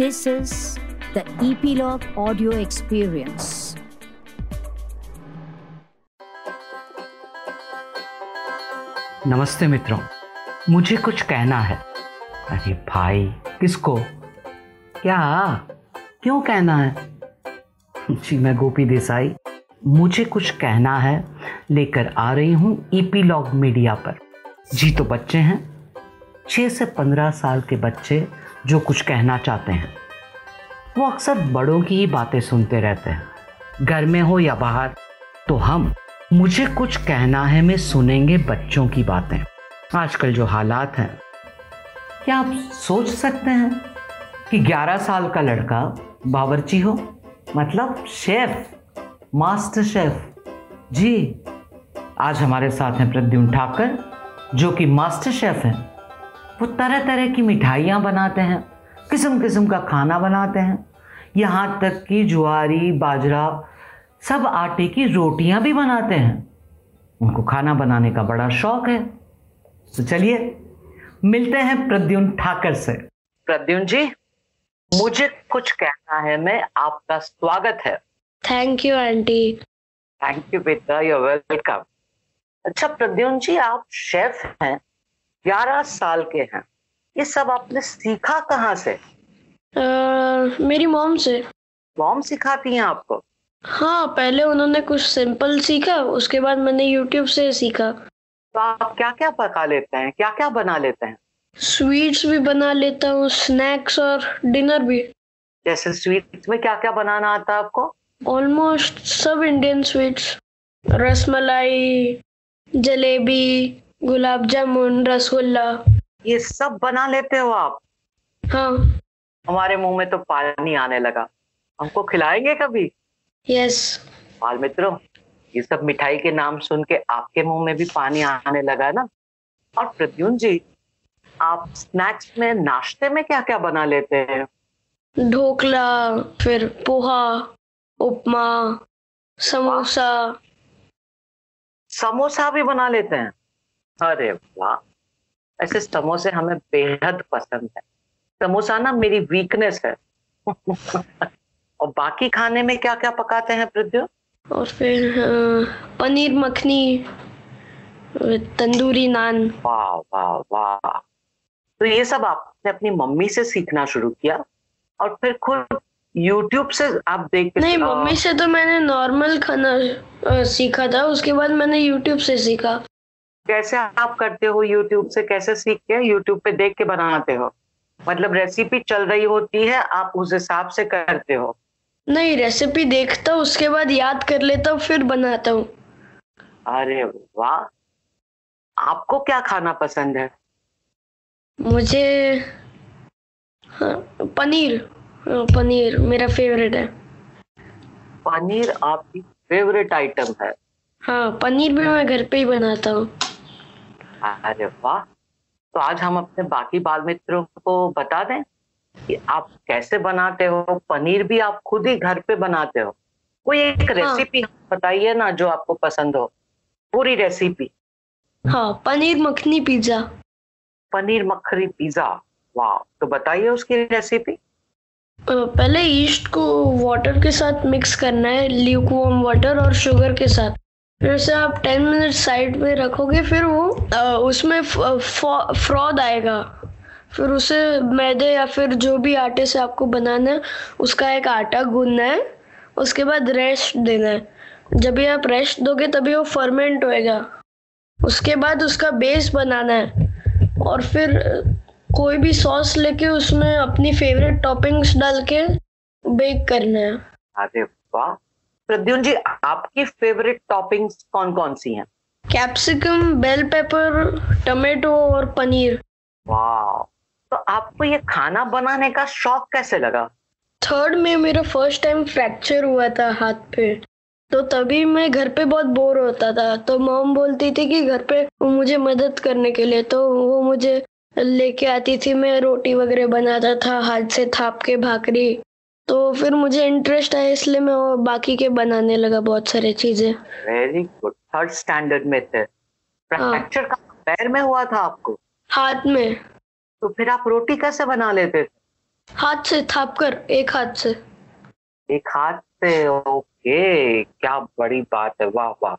This is the Epilogue Audio Experience. नमस्ते मित्रों, मुझे कुछ कहना है। अरे भाई, किसको? क्या? क्यों कहना है? जी, मैं गोपी देसाई। मुझे कुछ कहना है, लेकर आ रही हूँ ईपीलॉग मीडिया पर। जी तो बच्चे हैं। छः से पंद्रह साल के बच्चे जो कुछ कहना चाहते हैं। वो अक्सर बड़ों की ही बातें सुनते रहते हैं। घर में हो या बाहर तो हम, मुझे कुछ कहना है, में सुनेंगे बच्चों की बातें। आजकल जो हालात हैं, क्या आप सोच सकते हैं कि 11 साल का लड़का बावर्ची हो? मतलब शेफ, मास्टर शेफ। जी, आज हमारे साथ हैं प्रद्युम्न ठाकर, जो कि मास्टर शेफ हैं। वो तरह तरह की मिठाइयाँ बनाते हैं किस्म किस्म का खाना बनाते हैं। यहाँ तक कि ज्वारी बाजरा सब आटे की रोटियाँ भी बनाते हैं। उनको खाना बनाने का बड़ा शौक है। तो चलिए मिलते हैं प्रद्युन ठाकर से। प्रद्युन जी मुझे कुछ कहना है मैं आपका स्वागत है। Thank you aunty thank you बेटा यू वेलकम अच्छा प्रद्युन जी आप शेफ हैं। ग्यारह साल के हैं। ये सब आपने सीखा कहाँ से? uh, मेरी मॉम से। मॉम सिखाती हैं आपको? हाँ पहले उन्होंने कुछ सिंपल सीखा उसके बाद मैंने यूट्यूब से सीखा। तो आप क्या क्या पका लेते हैं? क्या क्या बना लेते हैं? स्वीट्स भी बना लेता हूँ स्नैक्स और डिनर भी। जैसे स्वीट्स में क्या क्या बनाना आता है आपको? ऑलमोस्ट सब इंडियन स्वीट्स। रसमलाई जलेबी गुलाब जामुन रसगुल्ला। ये सब बना लेते हो आप? हाँ। हमारे मुँह में तो पानी आने लगा। हमको खिलाएँगे कभी? यस। बाल मित्रों ये सब मिठाई के नाम सुन के आपके मुँह में भी पानी आने लगा ना? और प्रद्युन जी आप स्नैक्स में नाश्ते में क्या क्या बना लेते हैं? ढोकला फिर पोहा उपमा समोसा। समोसा भी बना लेते हैं? अरे वाह। ऐसे समोसे हमें बेहद पसंद है। समोसा ना मेरी वीकनेस है। और बाकी खाने में क्या क्या पकाते हैं पृथ्वी और फिर पनीर मखनी तंदूरी नान। वाह वाह वाह। तो ये सब आपने अपनी मम्मी से सीखना शुरू किया और फिर खुद YouTube से आप देख नहीं मम्मी से तो मैंने नॉर्मल खाना सीखा था उसके बाद मैंने YouTube से सीखा। कैसे आप करते हो YouTube से कैसे सीख के YouTube पे देख के बनाते हो? मतलब रेसिपी चल रही होती है आप उस हिसाब से करते हो। नहीं रेसिपी देखता हूँ उसके बाद याद कर लेता हूँ फिर बनाता हूँ। अरे वाह! आपको क्या खाना पसंद है? मुझे हाँ, पनीर। हाँ, पनीर मेरा फेवरेट है। पनीर आपकी फेवरेट आइटम है। हाँ पनीर भी मैं घर पे ही बनाता हूँ। अरे वाह तो आज हम अपने बाकी बाल मित्रों को बता दें कि आप कैसे बनाते हो पनीर भी आप खुद ही घर पे बनाते हो। कोई एक रेसिपी हाँ. बताइए ना जो आपको पसंद हो पूरी रेसिपी हाँ पनीर मखनी पिज्जा। पनीर मखनी पिज्जा वाह तो बताइए उसकी रेसिपी पहले ईस्ट को वाटर के साथ मिक्स करना है ल्यूकवार्म वाटर और शुगर के साथ। फिर से आप टेन मिनट साइड में रखोगे, फिर वो उसमें फ्रॉद आएगा। फिर उसे मैदे या फिर जो भी आटे से आपको बनाना है, उसका एक आटा गूंदना है, उसके बाद रेस्ट देना है। जब आप रेस्ट दोगे, तभी वो फर्मेंट होएगा। उसके बाद उसका बेस बनाना है। और फिर कोई भी सॉस लेके उसमें अपनी फेवरेट टॉपिंग्स डाल के बेक करना है। अरे वाह! प्रद्युन जी आपकी फेवरेट टॉपिंग्स कौन कौन सी हैं? कैप्सिकम बेल पेपर टमाटो और पनीर। वाह तो आपको ये खाना बनाने का शौक कैसे लगा? थर्ड में मेरा फ़र्स्ट टाइम फ्रैक्चर हुआ था हाथ पे। तो तभी मैं घर पे बहुत बोर होता था। तो मॉम बोलती थी कि घर पे मुझे मदद करने के लिए। तो वो मुझे लेके आती थी मैं रोटी वगैरह बनाता था हाथ से थाप के भाकरी। तो फिर मुझे इंटरेस्ट आया इसलिए मैं बाकी के बनाने लगा बहुत सारे चीज़ें। वेरी गुड थर्ड स्टैंडर्ड में थे। फ्रैक्चर हाँ। का पैर में हुआ था आपको? हाथ में। तो फिर आप रोटी कैसे बना लेते थे? हाथ से थाप कर एक हाथ से। एक हाथ से? ओके क्या बड़ी बात है। वाह वाह।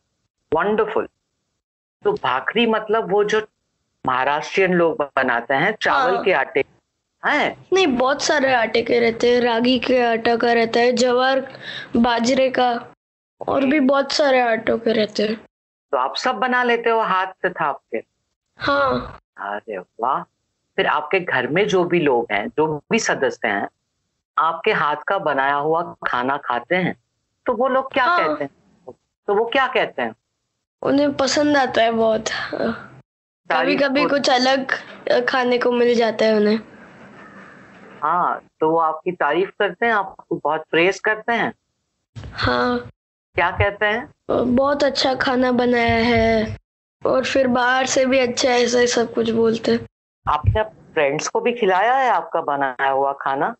वंडरफुल तो भाखरी मतलब वो जो महाराष्ट्रियन लोग बनाते हैं चावल हाँ। के आटे। हैं? नहीं बहुत सारे आटे के रहते हैं रागी के आटा का रहता है जवार बाजरे का और भी बहुत सारे आटों के रहते हैं। तो आप सब बना लेते हो हाथ से थाप के हाँ। अरे वाह। फिर आपके घर में जो भी लोग हैं जो भी सदस्य हैं आपके हाथ का बनाया हुआ खाना खाते हैं? तो वो लोग क्या हाँ। कहते हैं? तो वो क्या कहते हैं? उन्हें पसंद आता है बहुत। कभी कभी कुछ अलग खाने को मिल जाता है उन्हें। हाँ तो वो आपकी तारीफ़ करते हैं आपको बहुत प्रेस करते हैं? हाँ। क्या कहते हैं? बहुत अच्छा खाना बनाया है और फिर बाहर से भी अच्छा ऐसा ही सब कुछ बोलते। हैं आपने फ्रेंड्स को भी खिलाया है आपका बनाया हुआ खाना?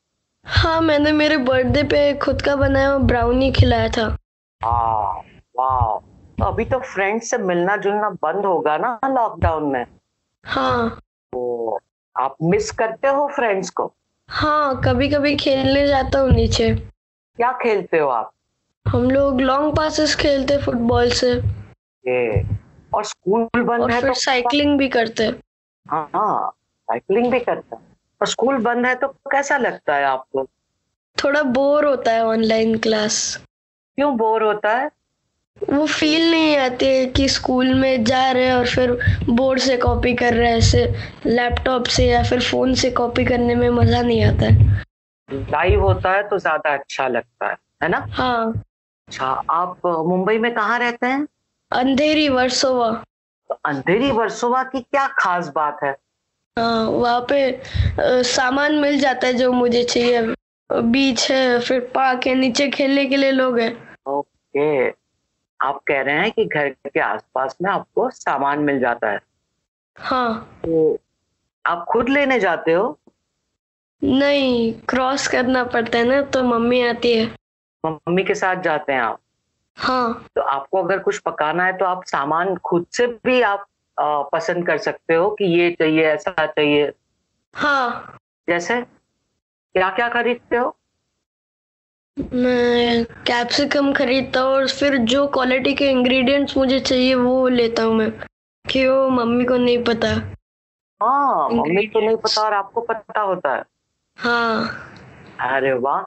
हाँ मैंने मेरे बर्थडे पे खुद का बनाया हुआ ब्राउनी खिलाया था। हाँ वाह तो अभी तो फ्रेंड्स से मिलना जुलना बंद होगा ना लॉकडाउन में? हाँ। तो आप मिस करते हो फ्रेंड्स को? हाँ कभी कभी खेलने जाता हूँ नीचे। क्या खेलते हो आप? हम लोग लॉन्ग पासेस खेलते फुटबॉल से। ये और स्कूल बंद और है फिर तो साइकिलिंग भी करते हैं। साइकिलिंग भी करते और स्कूल बंद है तो कैसा लगता है आपको? थोड़ा बोर होता है ऑनलाइन क्लास क्यों बोर होता है? वो फील नहीं आती है कि स्कूल में जा रहे हैं और फिर बोर्ड से कॉपी कर रहे हैं ऐसे लैपटॉप से या फिर फ़ोन से कॉपी करने में मज़ा नहीं आता है। लाइव होता है तो ज़्यादा अच्छा लगता है है ना? हाँ। अच्छा आप मुंबई में कहाँ रहते हैं? अंधेरी वर्सोवा। तो अंधेरी वर्सोवा की क्या खास बात है? हाँ वहाँ पे सामान मिल जाता है जो मुझे चाहिए। बीच है फिर पार्क है नीचे खेलने के लिए लोग हैं। ओके। आप कह रहे हैं कि घर के आसपास में आपको सामान मिल जाता है। हाँ। तो आप खुद लेने जाते हो? नहीं क्रॉस करना पड़ता है ना तो मम्मी आती है। मम्मी के साथ जाते हैं आप? हाँ। तो आपको अगर कुछ पकाना है तो आप सामान खुद से भी आप अ, पसंद कर सकते हो कि ये चाहिए ऐसा चाहिए? हाँ। जैसे? क्या क्या खरीदते हो? मैं कैप्सिकम खरीदता हूँ और फिर जो क्वालिटी के इंग्रेडिएंट्स मुझे चाहिए वो लेता हूँ मैं। कि वो मम्मी को नहीं पता। हाँ मम्मी को नहीं पता और आपको पता होता है। हाँ। अरे वाह।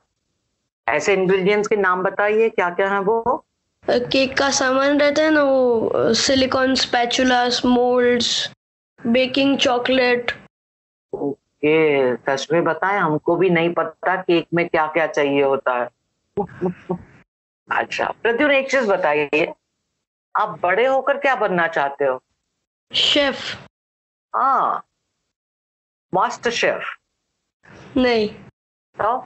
ऐसे इंग्रेडिएंट्स के नाम बताइए क्या क्या है वो? केक का सामान रहता है ना वो silicone spatulas moulds baking chocolate okay सच में बताएँ हमको भी नहीं पता केक में क्या क्या चाहिए होता है। अच्छा प्रद्युन एक चीज़ बताइए। आप बड़े होकर क्या बनना चाहते हो? शेफ। हाँ। Master chef. नहीं। तो?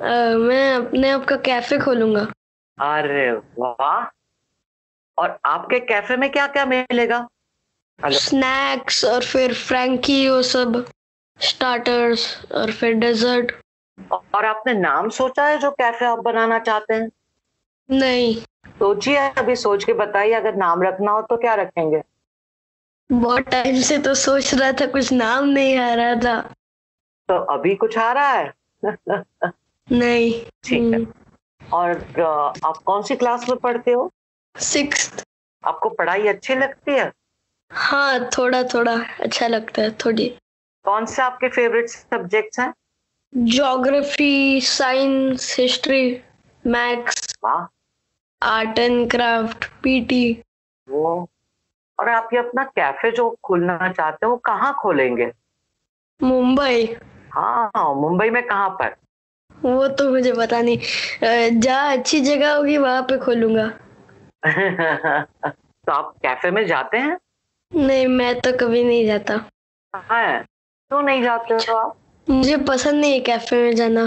अ, मैं अपने आप का कैफ़े खोलूँगा। अरे वाह! और आपके कैफ़े में क्या क्या मिलेगा स्नैक्स और फिर फ्रैंकी वो सब। स्टार्टर्स और फिर डेजर्ट। और आपने नाम सोचा है जो कैफ़े आप बनाना चाहते हैं? नहीं। सोचिए अभी सोच के बताइए अगर नाम रखना हो तो क्या रखेंगे? बहुत टाइम से तो सोच रहा था कुछ नाम नहीं आ रहा था। तो अभी कुछ आ रहा है? नहीं। ठीक है। और आप कौन सी क्लास में पढ़ते हो? सिक्स आपको पढ़ाई अच्छी लगती है? हाँ थोड़ा थोड़ा अच्छा लगता है थोड़ी। कौन से आपके फेवरेट सब्जेक्ट्स हैं? Geography science history maths art and craft PT वो और आप ये अपना कैफ़े जो खोलना चाहते हो वो कहाँ खोलेंगे? मुंबई। हाँ मुंबई में कहाँ पर? वो तो मुझे पता नहीं। जहाँ अच्छी जगह होगी वहाँ पे खोलूँगा। तो आप कैफ़े में जाते हैं? नहीं मैं तो कभी नहीं जाता। हैं क्यों नहीं जाते हो आप? मुझे पसंद नहीं है कैफ़े में जाना।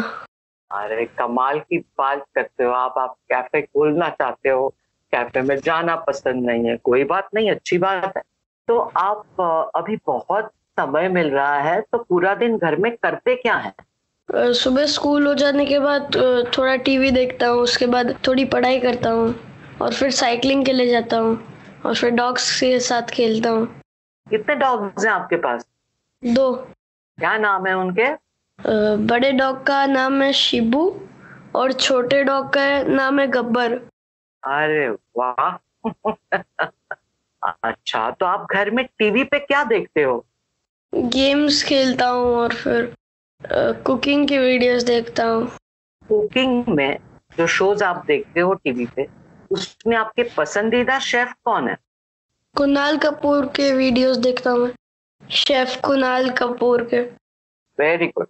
अरे कमाल की बात करते हो आप। आप कैफ़े खोलना चाहते हो कैफ़े में जाना पसंद नहीं है। कोई बात नहीं अच्छी बात है। तो आप अभी बहुत समय मिल रहा है तो पूरा दिन घर में करते क्या है? सुबह स्कूल हो जाने के बाद थोड़ा टीवी देखता हूँ उसके बाद थोड़ी पढ़ाई करता हूँ और फिर साइकिलिंग के लिए जाता हूँ और फिर डॉग्स के साथ खेलता हूँ। कितने डॉग्स हैं आपके पास? दो। क्या नाम है उनके? बड़े डॉग का नाम है शिबू और छोटे डॉग का नाम है गब्बर। अरे वाह। अच्छा तो आप घर में टीवी पे क्या देखते हो? गेम्स खेलता हूँ और फिर कुकिंग की वीडियोस देखता हूँ। कुकिंग में जो शोज़ आप देखते हो टीवी पे उसमें आपके पसंदीदा शेफ कौन है? कुणाल कपूर के वीडियोस देखता हूँ शेफ कुणाल कपूर के। वेरी गुड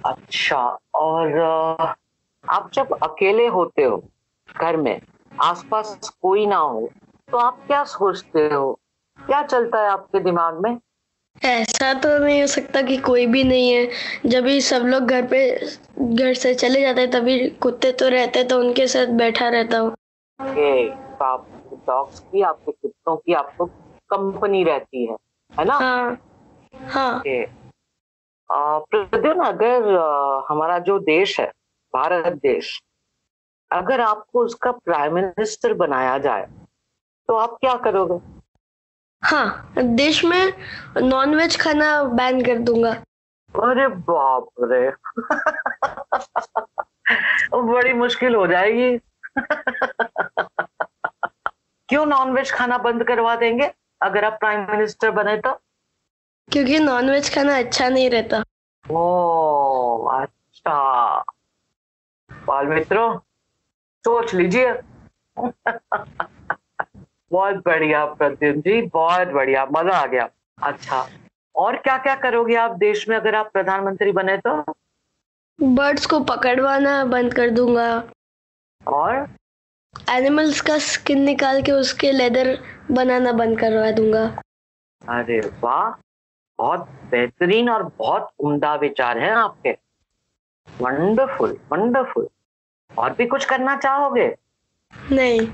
अच्छा और आप जब अकेले होते हो घर में आसपास कोई ना हो तो आप क्या सोचते हो? क्या चलता है आपके दिमाग में? ऐसा तो नहीं हो सकता कि कोई भी नहीं है। जब भी सब लोग घर पे घर से चले जाते हैं तभी कुत्ते तो रहते तो उनके साथ बैठा रहता हूँ। तो आप डॉग्स की आपके कुत्तों की आपको कंपनी रहती है है ना? हाँ। हाँ। प्रद्युन अगर हमारा जो देश है भारत देश अगर आपको उसका प्राइम मिनिस्टर बनाया जाए तो आप क्या करोगे? हाँ देश में नॉनवेज खाना बैन कर दूँगा। अरे बाप रे। बड़ी मुश्किल हो जाएगी। क्यों नॉनवेज खाना बंद करवा देंगे? अगर आप प्राइम मिनिस्टर बने तो। क्योंकि नॉनवेज खाना अच्छा नहीं रहता। ओ अच्छा। बाल मित्रों सोच लीजिए। बहुत बढ़िया प्रद्युम जी बहुत बढ़िया मज़ा आ गया। अच्छा और क्या क्या करोगे आप देश में अगर आप प्रधानमंत्री बने तो? बर्ड्स को पकड़वाना बंद कर दूँगा। और? एनिमल्स का स्किन निकाल के उसके लेदर बनाना बंद करवा दूँगा। अरे वाह बहुत बेहतरीन और बहुत उम्दा विचार हैं आपके। वंडरफुल वंडरफुल और भी कुछ करना चाहोगे? नहीं।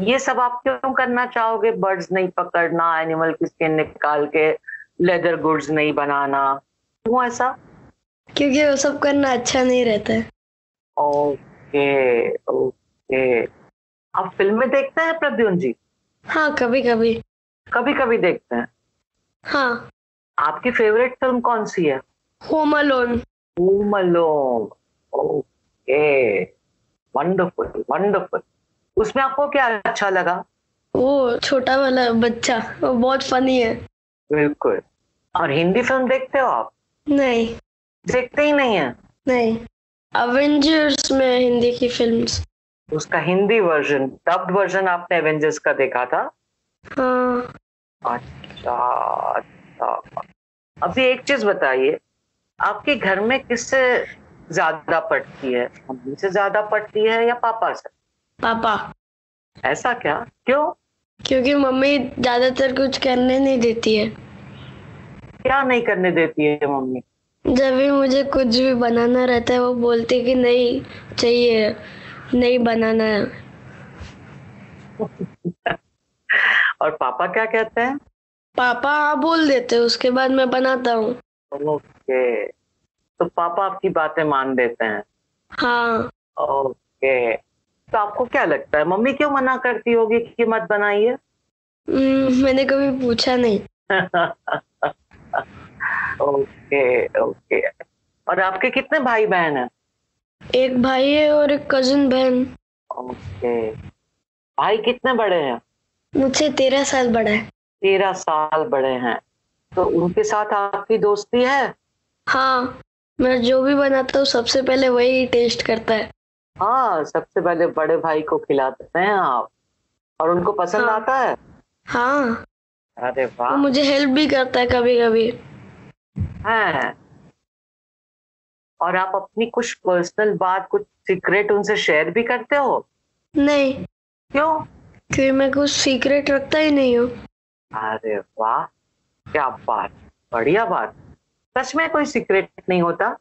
ये सब आप क्यों करना चाहोगे? बर्ड्स नहीं पकड़ना एनिमल की स्किन निकाल के लेदर गुड्स नहीं बनाना। क्यों ऐसा? क्योंकि वो सब करना अच्छा नहीं रहता है। Okay okay. आप फ़िल्में देखते हैं प्रद्युन जी? हाँ कभी कभी कभी कभी देखते हैं? हाँ। आपकी फेवरेट फ़िल्म कौन सी है? Home Alone Home Alone okay wonderful wonderful उसमें आपको क्या अच्छा लगा? वो छोटा वाला बच्चा वो बहुत फनी है। बिल्कुल। और हिंदी फ़िल्म देखते हो आप? नहीं। देखते ही नहीं है? नहीं। अवेंजर्स में हिंदी की फिल्म्स उसका हिंदी वर्जन डब्ड वर्जन आपने एवेंजर्स का देखा था? हाँ। अच्छा अच्छा अभी एक चीज़ बताइए आपके घर में किससे ज़्यादा पढ़ती है? मम्मी से ज़्यादा पढ़ती है या पापा से? पापा। ऐसा क्या? क्यों? क्योंकि मम्मी ज़्यादातर कुछ करने नहीं देती है। क्या नहीं करने देती है मम्मी? जब भी मुझे कुछ भी बनाना रहता है वो बोलती कि नहीं चाहिए नहीं बनाना है। और पापा क्या कहते हैं? पापा हाँ बोल देते उसके बाद मैं बनाता हूँ। ओके। तो पापा आपकी बातें मान देते हैं। हाँ। ओके। तो आपको क्या लगता है मम्मी क्यों मना करती होगी कि मत बनाइए? हम्म, मैंने कभी पूछा नहीं। Okay okay. और आपके कितने भाई बहन हैं? एक भाई है और एक कज़न बहन। ओके। भाई कितने बड़े हैं? मुझसे तेरह साल बड़ा है। तेरह साल बड़े हैं। तो उनके साथ आपकी दोस्ती है? हाँ मैं जो भी बनाता हूँ सबसे पहले वही टेस्ट करता है। हाँ सबसे पहले बड़े भाई को खिलाते हैं आप। और उनको पसंद हाँ। आता है? हाँ। अरे वाह। मुझे हेल्प भी करता है कभी कभी है। और आप अपनी कुछ पर्सनल बात कुछ सीक्रेट उनसे शेयर भी करते हो? नहीं। क्यों? क्योंकि मैं कुछ सीक्रेट रखता ही नहीं हूँ। अरे वाह क्या बात बढ़िया बात। सच में कोई सीक्रेट नहीं होता?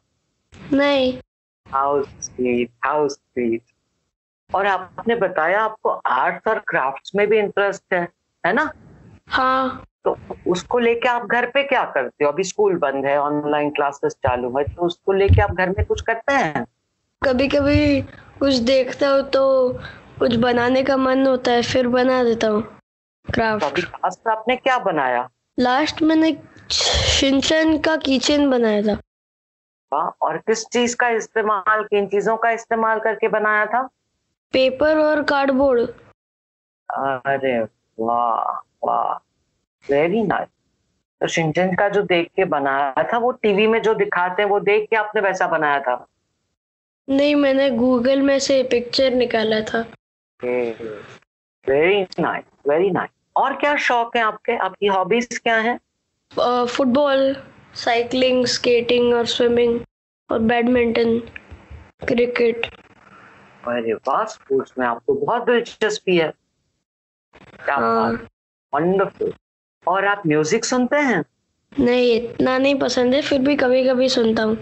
नहीं। हाउ स्वीट हाउ स्वीट और आपने बताया आपको आर्ट्स और क्राफ्ट्स में भी इंटरेस्ट है है ना? हाँ। तो उसको लेके आप घर पे क्या करते हो? अभी स्कूल बंद है ऑनलाइन क्लासेस चालू है तो उसको लेके आप घर में कुछ करते हैं? कभी कभी कुछ देखता हूँ तो कुछ बनाने का मन होता है फिर बना देता हूँ। क्राफ्ट आपने क्या बनाया? लास्ट मैंने शिनचैन का किचन बनाया था। वाह और किस चीज़ का इस्तेमाल किन चीज़ों का इस्तेमाल करके बनाया था? पेपर और कार्डबोर्ड अरे वाह वाह। वेरी नाइस तो शिंचन का जो देख के बनाया था वो टीवी में जो दिखाते हैं वो देख के आपने वैसा बनाया था? नहीं मैंने गूगल में से पिक्चर निकाला था। वेरी नाइस वेरी नाइस और क्या शौक है आपके? आपकी हॉबीज क्या है? फुटबॉल साइकिलिंग स्केटिंग और स्विमिंग और बैडमिंटन क्रिकेट अरे वाह स्पोर्ट्स में आपको बहुत दिलचस्पी है। क्या हाँ। वंडरफुल और आप म्यूज़िक सुनते हैं? नहीं इतना नहीं पसंद है फिर भी कभी कभी सुनता हूँ।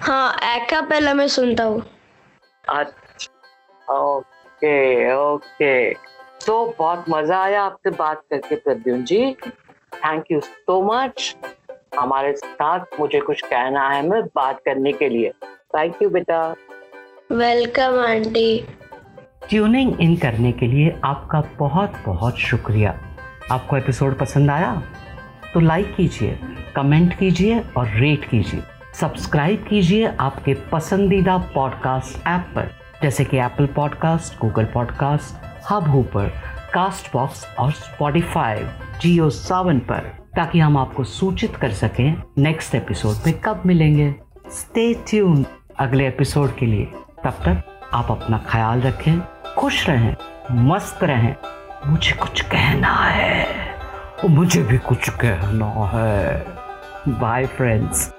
हाँ एका पहला मैं सुनता हूँ। अच्छा ओके ओके। तो बहुत मज़ा आया आपसे बात करके Pradyun ji. Thank you so much हमारे साथ मुझे कुछ कहना है मैं बात करने के लिए। थैंक यू बेटा। वेलकम आंटी ट्यूनिंग इन करने के लिए आपका बहुत बहुत शुक्रिया। आपको एपिसोड पसंद आया? तो लाइक कीजिए कमेंट कीजिए और रेट कीजिए। सब्सक्राइब कीजिए आपके पसंदीदा पॉडकास्ट ऐप पर जैसे कि Apple podcast Google podcast Hubhopper Castbox और स्पॉटिफाई जियो सावन पर, ताकि हम आपको सूचित कर सकें नेक्स्ट एपिसोड में कब मिलेंगे। स्टे ट्यून अगले एपिसोड के लिए। तब तक आप अपना ख्याल रखें, खुश रहें, मस्त रहें। मुझे कुछ कहना है। मुझे भी कुछ कहना है। Bye friends